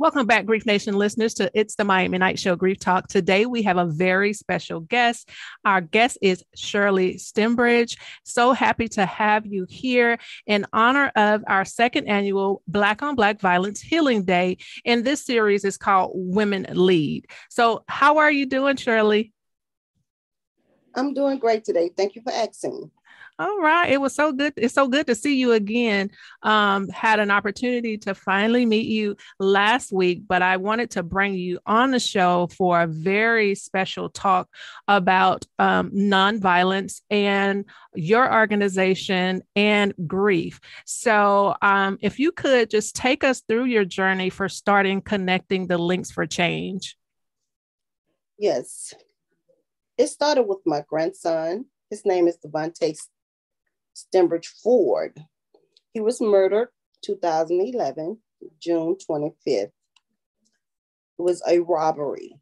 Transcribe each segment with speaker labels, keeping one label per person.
Speaker 1: Welcome back, Grief Nation listeners, to It's the Miami Night Show Grief Talk. Today we have a very special guest. Our guest is Shirley Stembridge. So happy to have you here in honor of our second annual Black on Black Violence Healing Day. And this series is called Women Lead. So, how are you doing, Shirley?
Speaker 2: I'm doing great today. Thank you for asking.
Speaker 1: All right. It was so good. It's so good to see you again. Um, had an opportunity to finally meet you last week, but I wanted to bring you on the show for a very special talk about um, nonviolence and your organization and grief. So, um, if you could just take us through your journey for starting connecting the links for change.
Speaker 2: Yes. It started with my grandson. His name is Devontae Stembridge Ford. He was murdered 2011, June 25th. It was a robbery.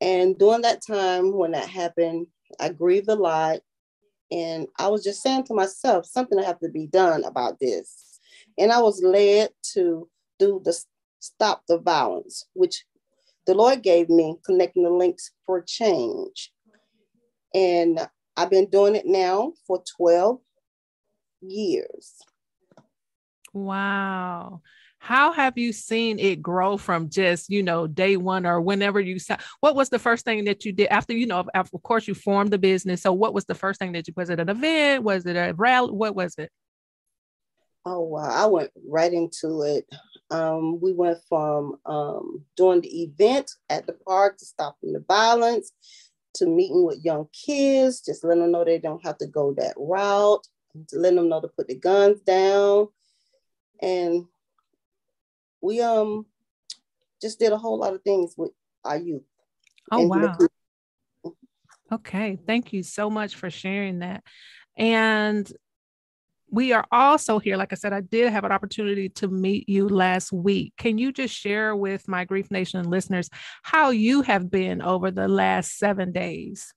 Speaker 2: And during that time when that happened, I grieved a lot. And I was just saying to myself, something have to be done about this. And I was led to do the Stop the Violence, which the Lord gave me, connecting the links for change. And I've been doing it now for 12 years.
Speaker 1: Wow. How have you seen it grow from just, you know, day one or whenever you saw? What was the first thing that you did after, you know, of course you formed the business. So what was the first thing that you, was it an event? Was it a rally? What was it?
Speaker 2: Oh, wow. I went right into it. Um, we went from um, doing the event at the park to stopping the violence to meeting with young kids, just letting them know they don't have to go that route, to letting them know to put the guns down. And we um just did a whole lot of things with our youth.
Speaker 1: Oh wow. Okay, thank you so much for sharing that. And we are also here. Like I said, I did have an opportunity to meet you last week. Can you just share with my Grief Nation listeners how you have been over the last seven days?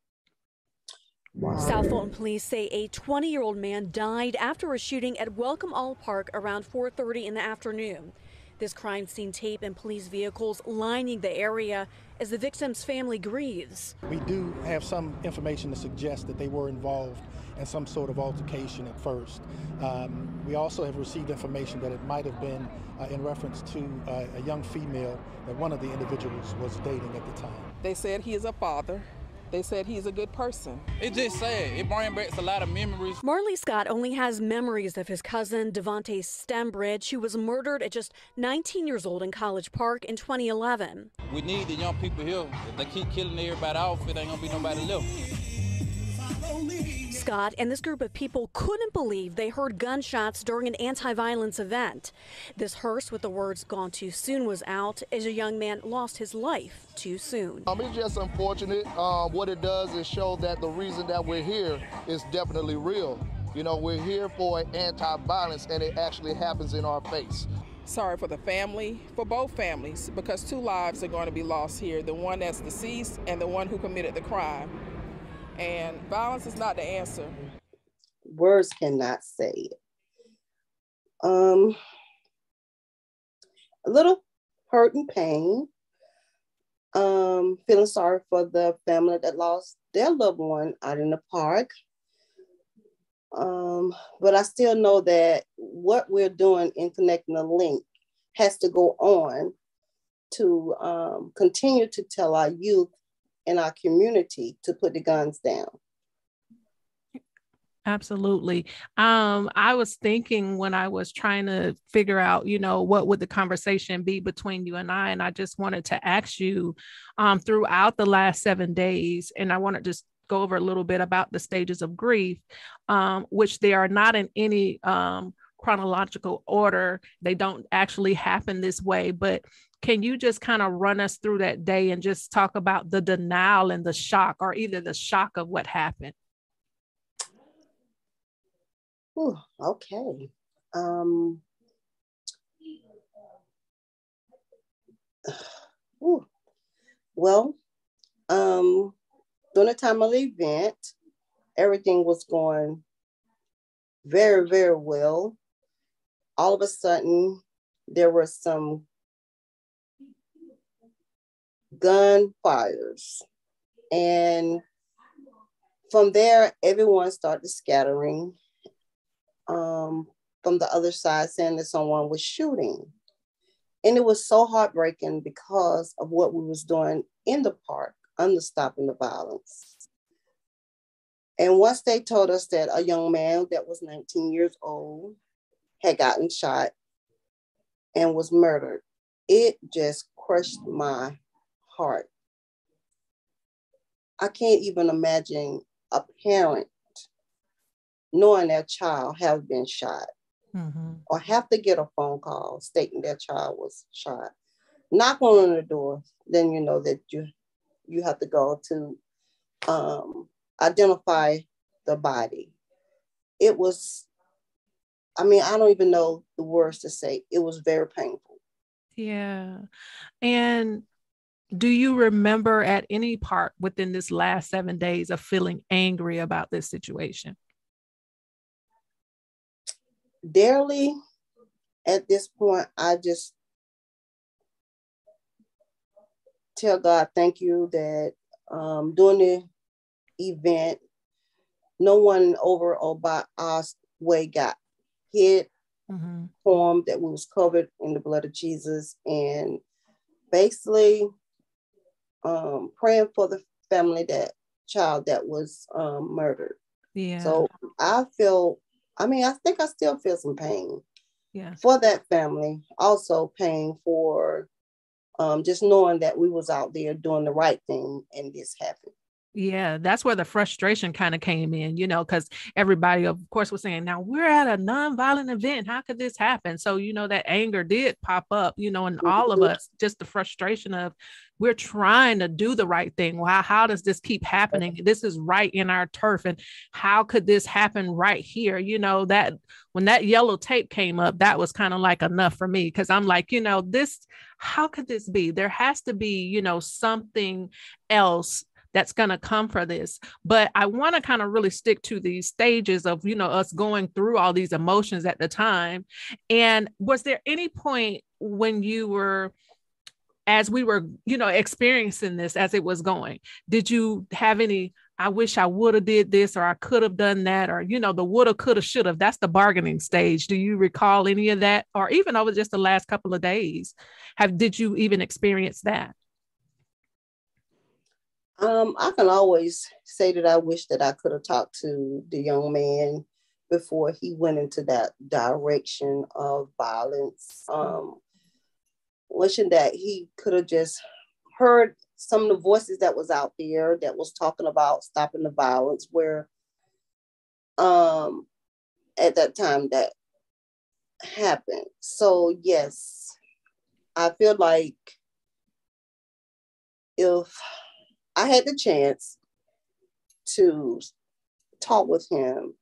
Speaker 3: Wow. South Fulton police say a 20 year old man died after a shooting at Welcome All Park around 4:30 in the afternoon. This crime scene tape and police vehicles lining the area as the victim's family grieves.
Speaker 4: We do have some information to suggest that they were involved in some sort of altercation at first. Um, we also have received information that it might have been uh, in reference to uh, a young female that one of the individuals was dating at the time.
Speaker 5: They said he is a father. They said he's a good person.
Speaker 6: It's just sad. It brings back a lot of memories.
Speaker 3: Marley Scott only has memories of his cousin Devontae Stembridge, who was murdered at just 19 years old in College Park in 2011.
Speaker 6: We need the young people here. If they keep killing everybody off, it ain't gonna be nobody left.
Speaker 3: Scott and this group of people couldn't believe they heard gunshots during an anti violence event. This hearse with the words gone too soon was out as a young man lost his life too soon.
Speaker 7: Um, it's just unfortunate. Um, what it does is show that the reason that we're here is definitely real. You know, we're here for anti violence and it actually happens in our face
Speaker 5: sorry for the family, for both families, because two lives are going to be lost here the one that's deceased and the one who committed the crime. And violence is not the answer.
Speaker 2: Words cannot say it. Um, a little hurt and pain. Um, feeling sorry for the family that lost their loved one out in the park. Um, but I still know that what we're doing in connecting the link has to go on to um, continue to tell our youth in our community to put the guns down.
Speaker 1: Absolutely. Um, I was thinking when I was trying to figure out, you know, what would the conversation be between you and I, and I just wanted to ask you um, throughout the last seven days, and I want to just go over a little bit about the stages of grief, um, which they are not in any um, chronological order. They don't actually happen this way, but can you just kind of run us through that day and just talk about the denial and the shock, or either the shock of what happened?
Speaker 2: Ooh, okay. Um, ooh, well, um, during the time of the event, everything was going very, very well. All of a sudden, there were some gunfires. And from there, everyone started scattering um, from the other side, saying that someone was shooting. And it was so heartbreaking because of what we was doing in the park under stopping the violence. And once they told us that a young man that was 19 years old had gotten shot and was murdered, it just crushed my heart. I can't even imagine a parent knowing their child has been shot mm-hmm. or have to get a phone call stating their child was shot. Knock on the door, then you know that you you have to go to um, identify the body. It was, I mean, I don't even know the words to say. It was very painful.
Speaker 1: Yeah. And do you remember at any part within this last seven days of feeling angry about this situation?
Speaker 2: Daily, at this point, I just tell God, thank you that um, during the event, no one over or by our way got hit, mm-hmm. formed that we was covered in the blood of Jesus, and basically um, praying for the family that child that was um, murdered. Yeah. So I feel, I mean, I think I still feel some pain. Yeah. For that family, also pain for um, just knowing that we was out there doing the right thing and this happened.
Speaker 1: Yeah, that's where the frustration kind of came in, you know, because everybody, of course, was saying, now we're at a non-violent event. How could this happen? So, you know, that anger did pop up, you know, and all of us, just the frustration of we're trying to do the right thing. Wow, how does this keep happening? This is right in our turf. And how could this happen right here? You know, that when that yellow tape came up, that was kind of like enough for me because I'm like, you know, this, how could this be? There has to be, you know, something else that's going to come for this. But i want to kind of really stick to these stages of you know us going through all these emotions at the time. And was there any point when you were as we were you know experiencing this as it was going did you have any i wish i would have did this or i could have done that or you know the woulda coulda shoulda that's the bargaining stage. Do you recall any of that? Or even over just the last couple of days have did you even experience that
Speaker 2: um, I can always say that I wish that I could have talked to the young man before he went into that direction of violence. Um, wishing that he could have just heard some of the voices that was out there that was talking about stopping the violence where um at that time that happened. So yes, I feel like if I had the chance to talk with him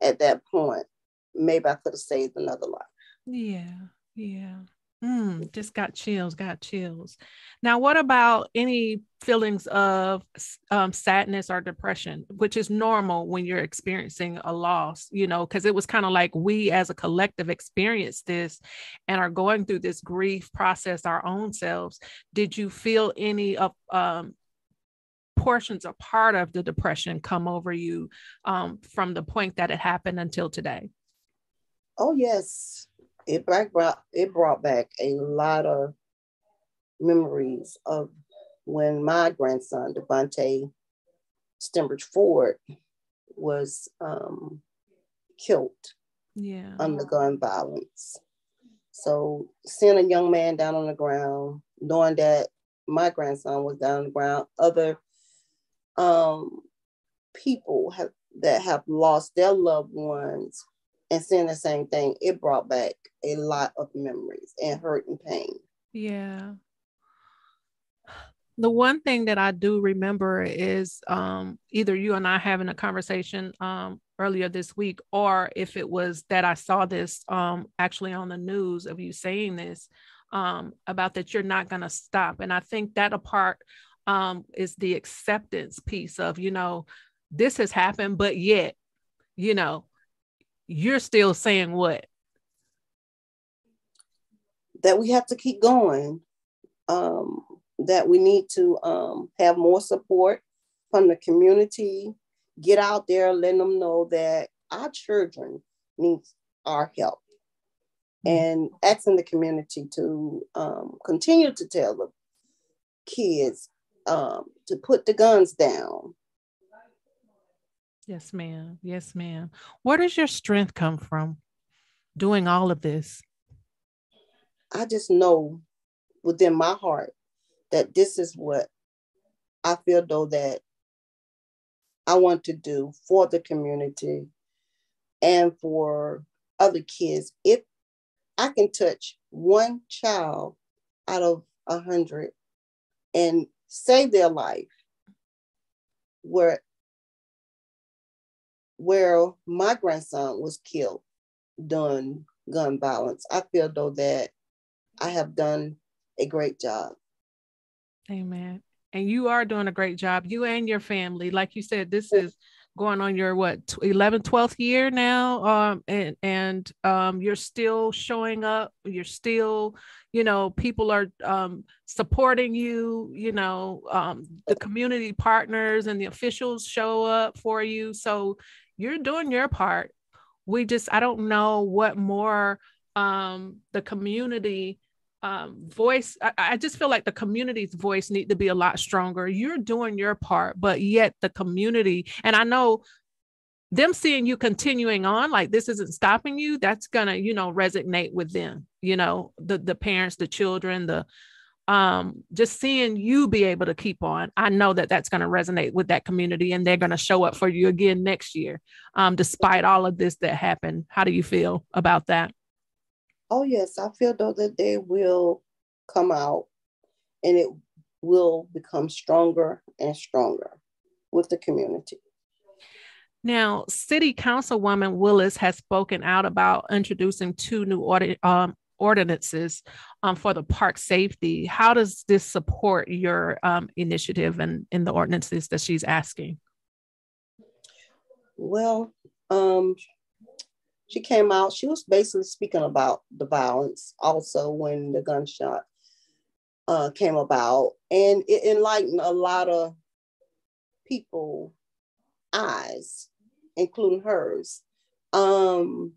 Speaker 2: at that point, maybe I could have saved another life.
Speaker 1: Yeah, yeah. Mm, just got chills, got chills. Now, what about any feelings of um, sadness or depression, which is normal when you're experiencing a loss, you know, because it was kind of like we as a collective experienced this and are going through this grief process our own selves. Did you feel any of um, portions or part of the depression come over you um, from the point that it happened until today?
Speaker 2: Oh, yes. It brought, it brought back a lot of memories of when my grandson, Devontae Stembridge Ford, was um, killed yeah. under gun violence. So seeing a young man down on the ground, knowing that my grandson was down on the ground, other um, people have that have lost their loved ones and seeing the same thing, it brought back a lot of memories and hurt and pain.
Speaker 1: Yeah. The one thing that I do remember is um, either you and I having a conversation um, earlier this week, or if it was that I saw this um, actually on the news of you saying this um, about that you're not going to stop. And I think that a part um, is the acceptance piece of, you know, this has happened, but yet, you know, you're still saying what?
Speaker 2: That we have to keep going. Um, that we need to um, have more support from the community. Get out there, let them know that our children need our help, and asking the community to um, continue to tell the kids um, to put the guns down.
Speaker 1: Yes, ma'am. Yes, ma'am. Where does your strength come from doing all of this?
Speaker 2: I just know within my heart that this is what I feel though that I want to do for the community and for other kids. If I can touch one child out of a hundred and save their life, where where my grandson was killed during gun violence, I feel though that I have done a great job.
Speaker 1: Amen. And you are doing a great job. You and your family, like you said, this is going on your what 11th 12th year now um and and um you're still showing up you're still you know people are um supporting you you know um the community partners and the officials show up for you. So you're doing your part. We just i don't know what more um the community um, voice I, I, just feel like the community's voice need to be a lot stronger. You're doing your part but yet the community and i know them seeing you continuing on like this isn't stopping you that's gonna you know resonate with them you know the the parents the children the um just seeing you be able to keep on i know that that's going to resonate with that community and they're going to show up for you again next year um despite all of this that happened. How do you feel about that
Speaker 2: oh yes, I feel though that they will come out and it will become stronger and stronger with the community.
Speaker 1: Now, City Councilwoman Willis has spoken out about introducing two new ordi- um, ordinances um, for the park safety. How does this support your um, initiative and in the ordinances that she's asking?
Speaker 2: Well, um, she came out, she was basically speaking about the violence also when the gunshot uh, came about. And it enlightened a lot of people eyes, including hers. Um,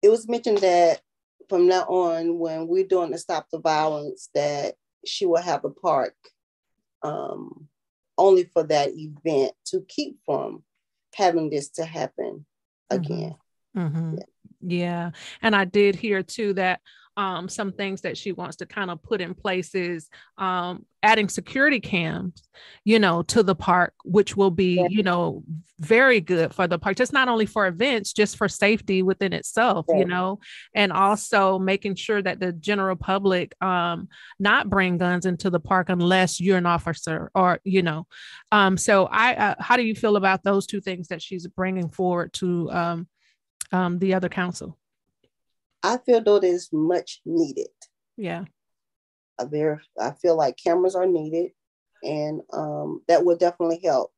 Speaker 2: it was mentioned that from now on, when we're doing the stop the violence, that she will have a park um, only for that event to keep from having this to happen again.
Speaker 1: Mm-hmm. Yeah. Yeah. And I did hear too that um, some things that she wants to kind of put in place is um, adding security cams, you know, to the park, which will be, yeah. you know, very good for the park, just not only for events, just for safety within itself, yeah. you know, and also making sure that the general public um, not bring guns into the park unless you're an officer or, you know. Um, so I, uh, how do you feel about those two things that she's bringing forward to um, um, the other council?
Speaker 2: I feel though it is much needed.
Speaker 1: Yeah.
Speaker 2: I I feel like cameras are needed and um, that will definitely help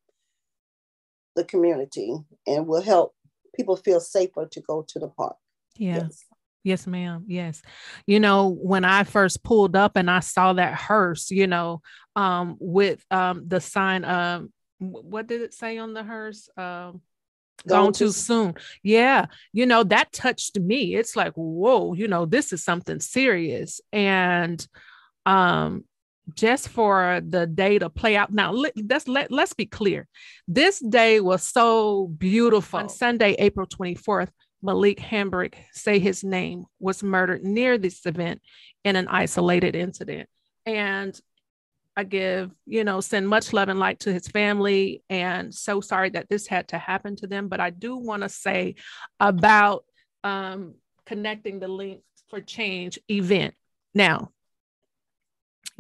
Speaker 2: the community and will help people feel safer to go to the park.
Speaker 1: Yeah. Yes. Yes, ma'am. Yes. You know, when I first pulled up and I saw that hearse, you know, um, with um the sign, um, what did it say on the hearse? Um, gone too soon. Yeah. You know, that touched me. It's like, whoa, you know, this is something serious. And um just for the day to play out. Now let's let let's be clear. This day was so beautiful. On Sunday, April 24th, Malik Hambrick, say his name, was murdered near this event in an isolated incident. And I give, you know, send much love and light to his family and so sorry that this had to happen to them. But I do want to say about um, connecting the Link for Change event. Now,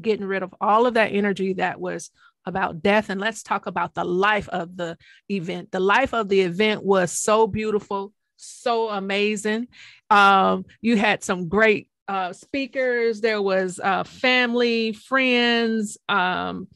Speaker 1: getting rid of all of that energy that was about death and let's talk about the life of the event. The life of the event was so beautiful, so amazing. Um, you had some great uh, speakers, there was uh, family, friends, um,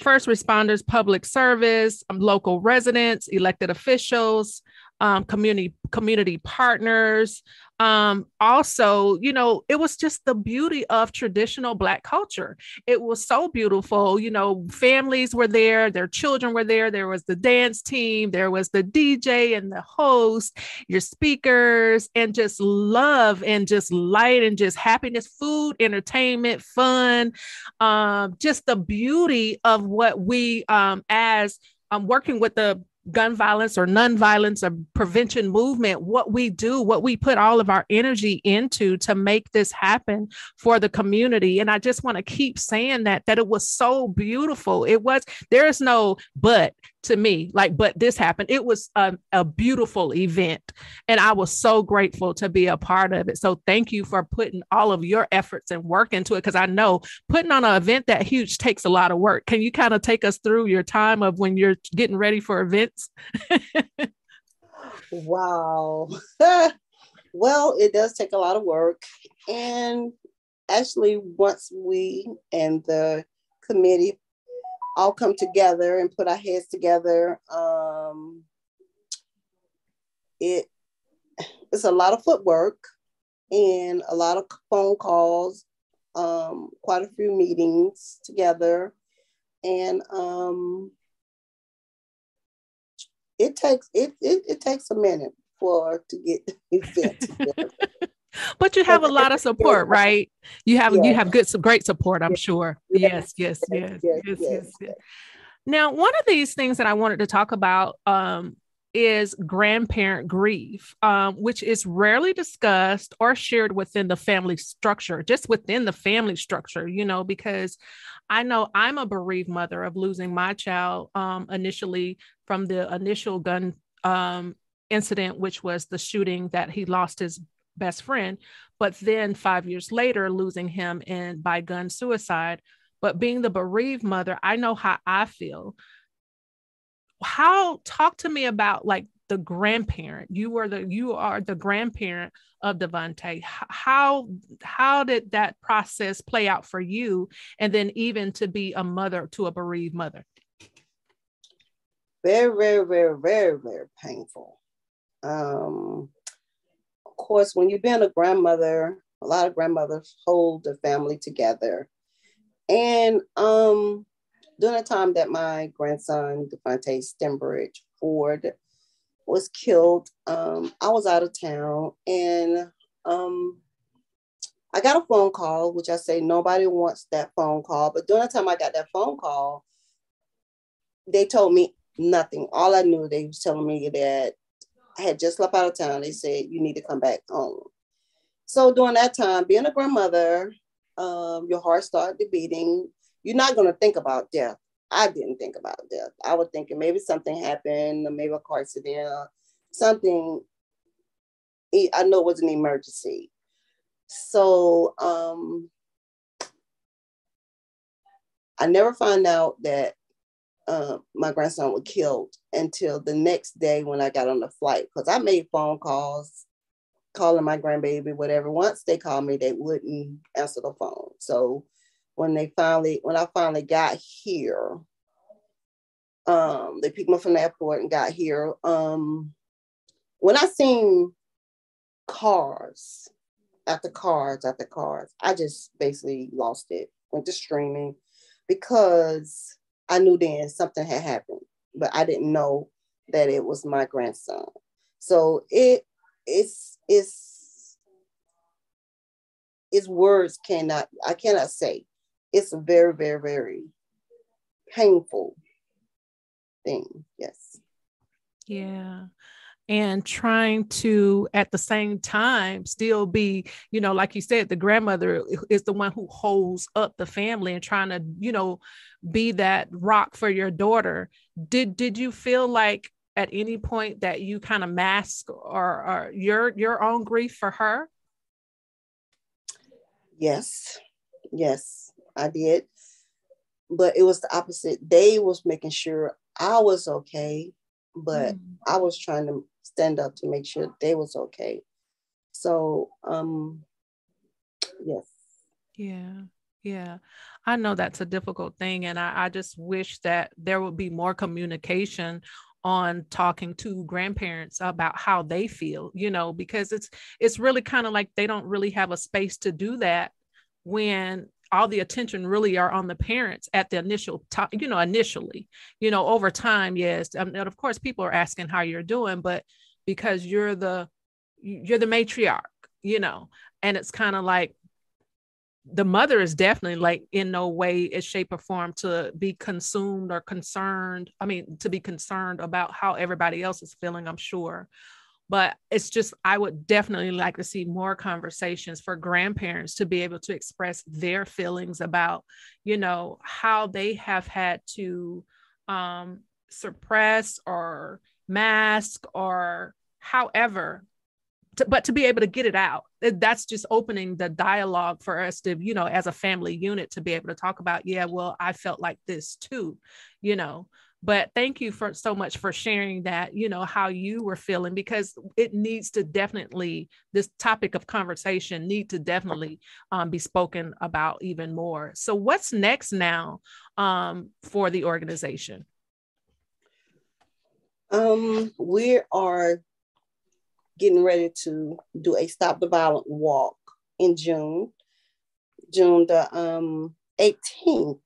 Speaker 1: first responders, public service, um, local residents, elected officials, um, community community partners. Um, also, you know, it was just the beauty of traditional Black culture. It was so beautiful. You know, families were there, their children were there. There was the dance team, there was the DJ and the host, your speakers, and just love and just light and just happiness, food, entertainment, fun. Um, just the beauty of what we, um, as um, working with the gun violence or non-violence or prevention movement what we do what we put all of our energy into to make this happen for the community. And i just want to keep saying that that it was so beautiful. It was there is no but to me like but this happened. It was a, a beautiful event and i was so grateful to be a part of it. So thank you for putting all of your efforts and work into it because i know putting on an event that huge takes a lot of work. Can you kind of take us through your time of when you're getting ready for events?
Speaker 2: Wow. Well it does take a lot of work and actually once we and the committee all come together and put our heads together. Um, it it's a lot of footwork and a lot of phone calls, um, quite a few meetings together, and um, it takes it, it it takes a minute for to get event together.
Speaker 1: but you have a lot of support, right? You have yes. you have good some great support, I'm yes. sure. Yes, yes, yes, yes, yes, yes, yes. Now, one of these things that I wanted to talk about um, is grandparent grief, um, which is rarely discussed or shared within the family structure, just within the family structure, you know, because I know I'm a bereaved mother of losing my child um, initially from the initial gun um, incident, which was the shooting that he lost his best friend, but then five years later, losing him in by gun suicide. But being the bereaved mother, I know how I feel. How talk to me about like the grandparent. You were the you are the grandparent of Devonte. How how did that process play out for you? And then even to be a mother to a bereaved mother.
Speaker 2: Very, very, very, very, very painful. Um, course, when you've been a grandmother, a lot of grandmothers hold the family together. And um, during the time that my grandson, Devontae Stembridge Ford, was killed, um, I was out of town and um, I got a phone call, which I say nobody wants that phone call. But during the time I got that phone call, they told me nothing. All I knew, they was telling me that I had just left out of town. They said, you need to come back home. So during that time, being a grandmother, um, your heart started beating. You're not going to think about death. I didn't think about death. I was thinking maybe something happened, maybe a car accident, something. I know it was an emergency. So um, I never found out that uh, my grandson was killed until the next day when I got on the flight because I made phone calls, calling my grandbaby, whatever. Once they called me, they wouldn't answer the phone. So when they finally, when I finally got here, um, they picked me up from the airport and got here. Um, when I seen cars after cars after cars, I just basically lost it. Went to streaming because I knew then something had happened, but I didn't know that it was my grandson. So it it's it's its words cannot I cannot say. It's a very, very, very painful thing. Yes.
Speaker 1: Yeah and trying to at the same time still be you know like you said the grandmother is the one who holds up the family and trying to you know be that rock for your daughter. Did did you feel like at any point that you kind of mask or, or your your own grief for her?
Speaker 2: Yes. Yes i did. But it was the opposite. They was making sure i was okay but mm. i was trying to stand up to make sure they was okay. So um yes.
Speaker 1: Yeah. Yeah. I know that's a difficult thing. And I, I, just wish that there would be more communication on talking to grandparents about how they feel you know because it's it's really kind of like they don't really have a space to do that when all the attention really are on the parents at the initial time you know initially you know over time yes um, and of course people are asking how you're doing but because you're the you're the matriarch you know? And it's kind of like the mother is definitely like in no way shape or form to be consumed or concerned i mean to be concerned about how everybody else is feeling i'm sure. But it's just i would definitely like to see more conversations for grandparents to be able to express their feelings about you know how they have had to um, suppress or mask or however to, but to be able to get it out. That's just opening the dialogue for us to you know as a family unit to be able to talk about yeah well i felt like this too you know. But thank you for so much for sharing that you know how you were feeling because it needs to definitely this topic of conversation need to definitely um, be spoken about even more. So what's next now um, for the organization
Speaker 2: um, we are getting ready to do a Stop the Violent walk in June, June the um, 18th.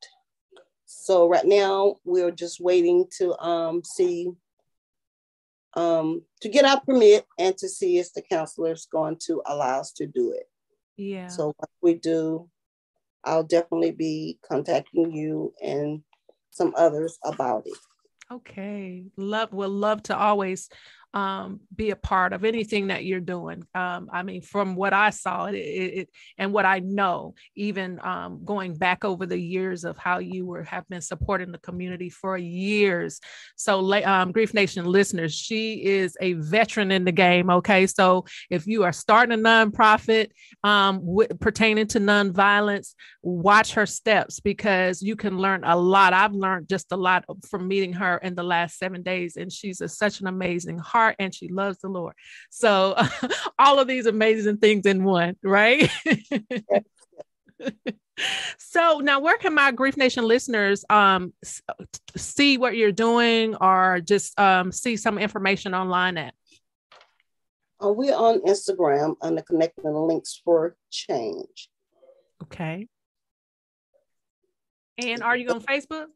Speaker 2: So right now we're just waiting to um, see um, to get our permit and to see if the counselor is going to allow us to do it.
Speaker 1: Yeah.
Speaker 2: So what we do, I'll definitely be contacting you and some others about it.
Speaker 1: Okay. Love will love to always um, be a part of anything that you're doing. Um, I mean, from what I saw it, it, it and what I know, even um, going back over the years of how you were have been supporting the community for years. So, um, Grief Nation listeners, she is a veteran in the game. Okay, so if you are starting a nonprofit um, w- pertaining to nonviolence, watch her steps because you can learn a lot. I've learned just a lot from meeting her in the last seven days, and she's a, such an amazing heart heart and she loves the Lord. So all of these amazing things in one, right? so now where can my grief nation listeners um see what you're doing or just um see some information online at
Speaker 2: uh, we're on instagram under connecting links for change
Speaker 1: okay and are you on facebook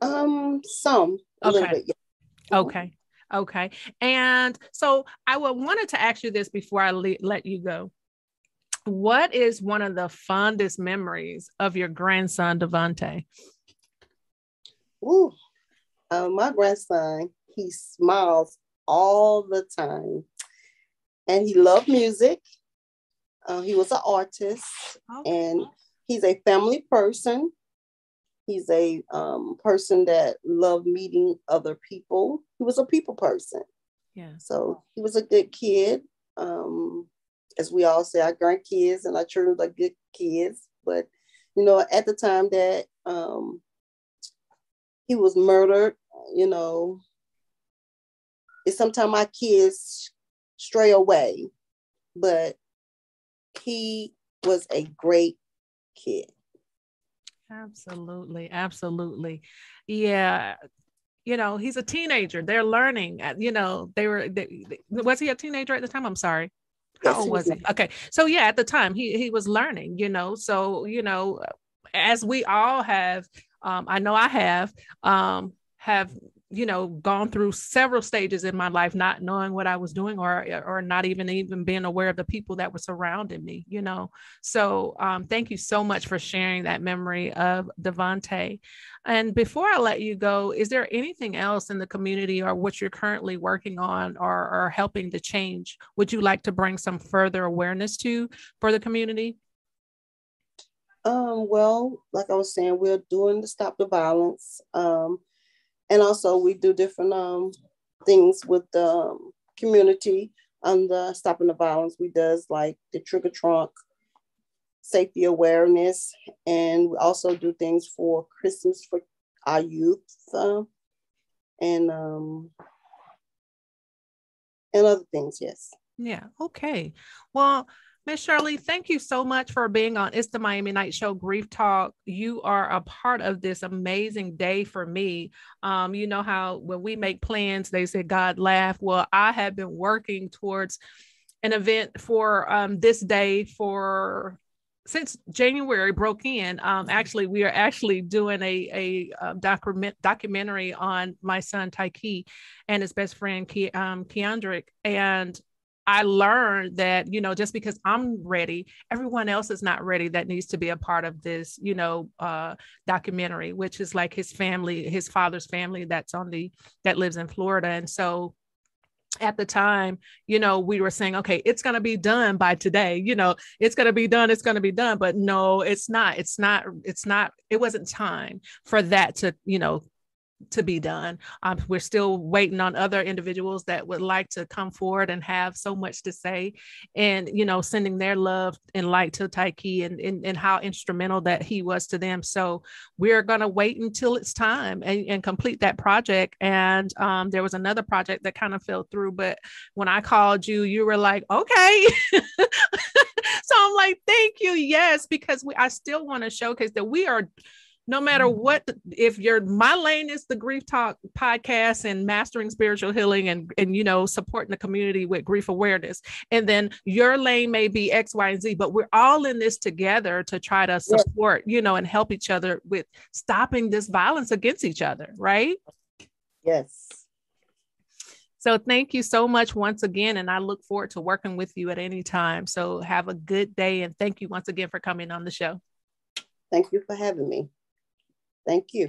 Speaker 2: um some
Speaker 1: okay bit, yeah. okay Okay. And so I wanted to ask you this before I le- let you go. What is one of the fondest memories of your grandson, Devonte?
Speaker 2: Ooh, uh, my grandson, he smiles all the time and he loved music. Uh, he was an artist okay. and he's a family person. He's a um, person that loved meeting other people. He was a people person.
Speaker 1: Yeah.
Speaker 2: So he was a good kid. Um, as we all say, our grandkids and our children are good kids. But you know, at the time that um, he was murdered, you know, it's sometimes my kids stray away, but he was a great kid.
Speaker 1: Absolutely. Absolutely. Yeah. You know, he's a teenager. They're learning. You know, they were, they, was he a teenager at the time? I'm sorry. How old was he? Okay. So, yeah, at the time he, he was learning, you know. So, you know, as we all have, um, I know I have, um, have you know gone through several stages in my life not knowing what i was doing or or not even even being aware of the people that were surrounding me you know? So um, thank you so much for sharing that memory of devonte. And before i let you go is there anything else in the community or what you're currently working on or, or helping to change? Would you like to bring some further awareness to for the community?
Speaker 2: Um, well, like I was saying, we're doing the Stop the Violence. Um, and also we do different um, things with the um, community on the stopping the violence. We does like the trigger trunk safety awareness and we also do things for christmas for our youth uh, and um and other things yes.
Speaker 1: Yeah okay. Well Miss Shirley, thank you so much for being on It's the Miami Night Show Grief Talk. You are a part of this amazing day for me. Um, you know how when we make plans, they say God laugh. Well, I have been working towards an event for um, this day for since January broke in. Um, actually, we are actually doing a a, a um, document documentary on my son Tyke and his best friend Ke- um, Keandrick, and I learned that, you know, just because I'm ready, everyone else is not ready that needs to be a part of this, you know, uh, documentary, which is like his family, his father's family that's on the, that lives in Florida. And so at the time, you know, we were saying, okay, it's going to be done by today, you know, it's going to be done, it's going to be done. But no, it's not, it's not, it's not, it wasn't time for that to, you know, to be done. Um, we're still waiting on other individuals that would like to come forward and have so much to say and, you know, sending their love and light to Tyke and, and, and how instrumental that he was to them. So we're going to wait until it's time and, and complete that project. And um, there was another project that kind of fell through, but when I called you, you were like, okay. so I'm like, thank you. Yes, because we, I still want to showcase that we are no matter mm-hmm. what if you're my lane is the grief talk podcast and mastering spiritual healing and and you know supporting the community with grief awareness. And then your lane may be x y and z but we're all in this together to try to support yes. you know and help each other with stopping this violence against each other right?
Speaker 2: Yes.
Speaker 1: So thank you so much once again and i look forward to working with you at any time. So have a good day and thank you once again for coming on the show.
Speaker 2: Thank you for having me Thank you.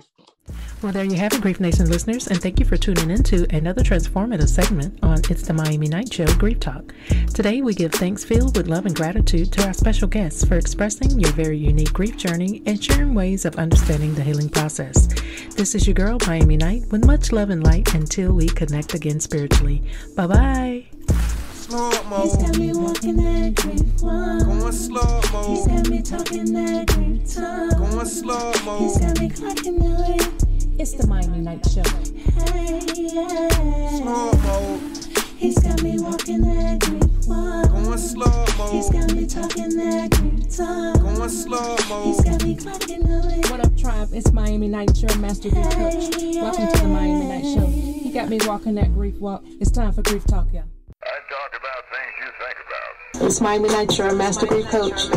Speaker 1: Well, there you have it, Grief Nation listeners, and thank you for tuning in to another transformative segment on It's the Miami Night Show Grief Talk. Today, we give thanks filled with love and gratitude to our special guests for expressing your very unique grief journey and sharing ways of understanding the healing process. This is your girl, Miami Night, with much love and light until we connect again spiritually. Bye bye
Speaker 8: slow mo. He's got me walking that grief one. Going slow mo. He's got me talking that grief time. Going slow mo. He's got me clocking the It's the Miami Night Show. Hey, yeah. Slow mo. He's got me walking that grief one. Going slow mo. He's got me talking that grief time. Going slow mo. He's got me clocking the What up, tribe? It's Miami Night Show Master Grief Coach. Welcome to the Miami Night Show. He got me walking that grief walk. It's time for grief talk, y'all. I talk about things you think about. It's Miami your master grief coach.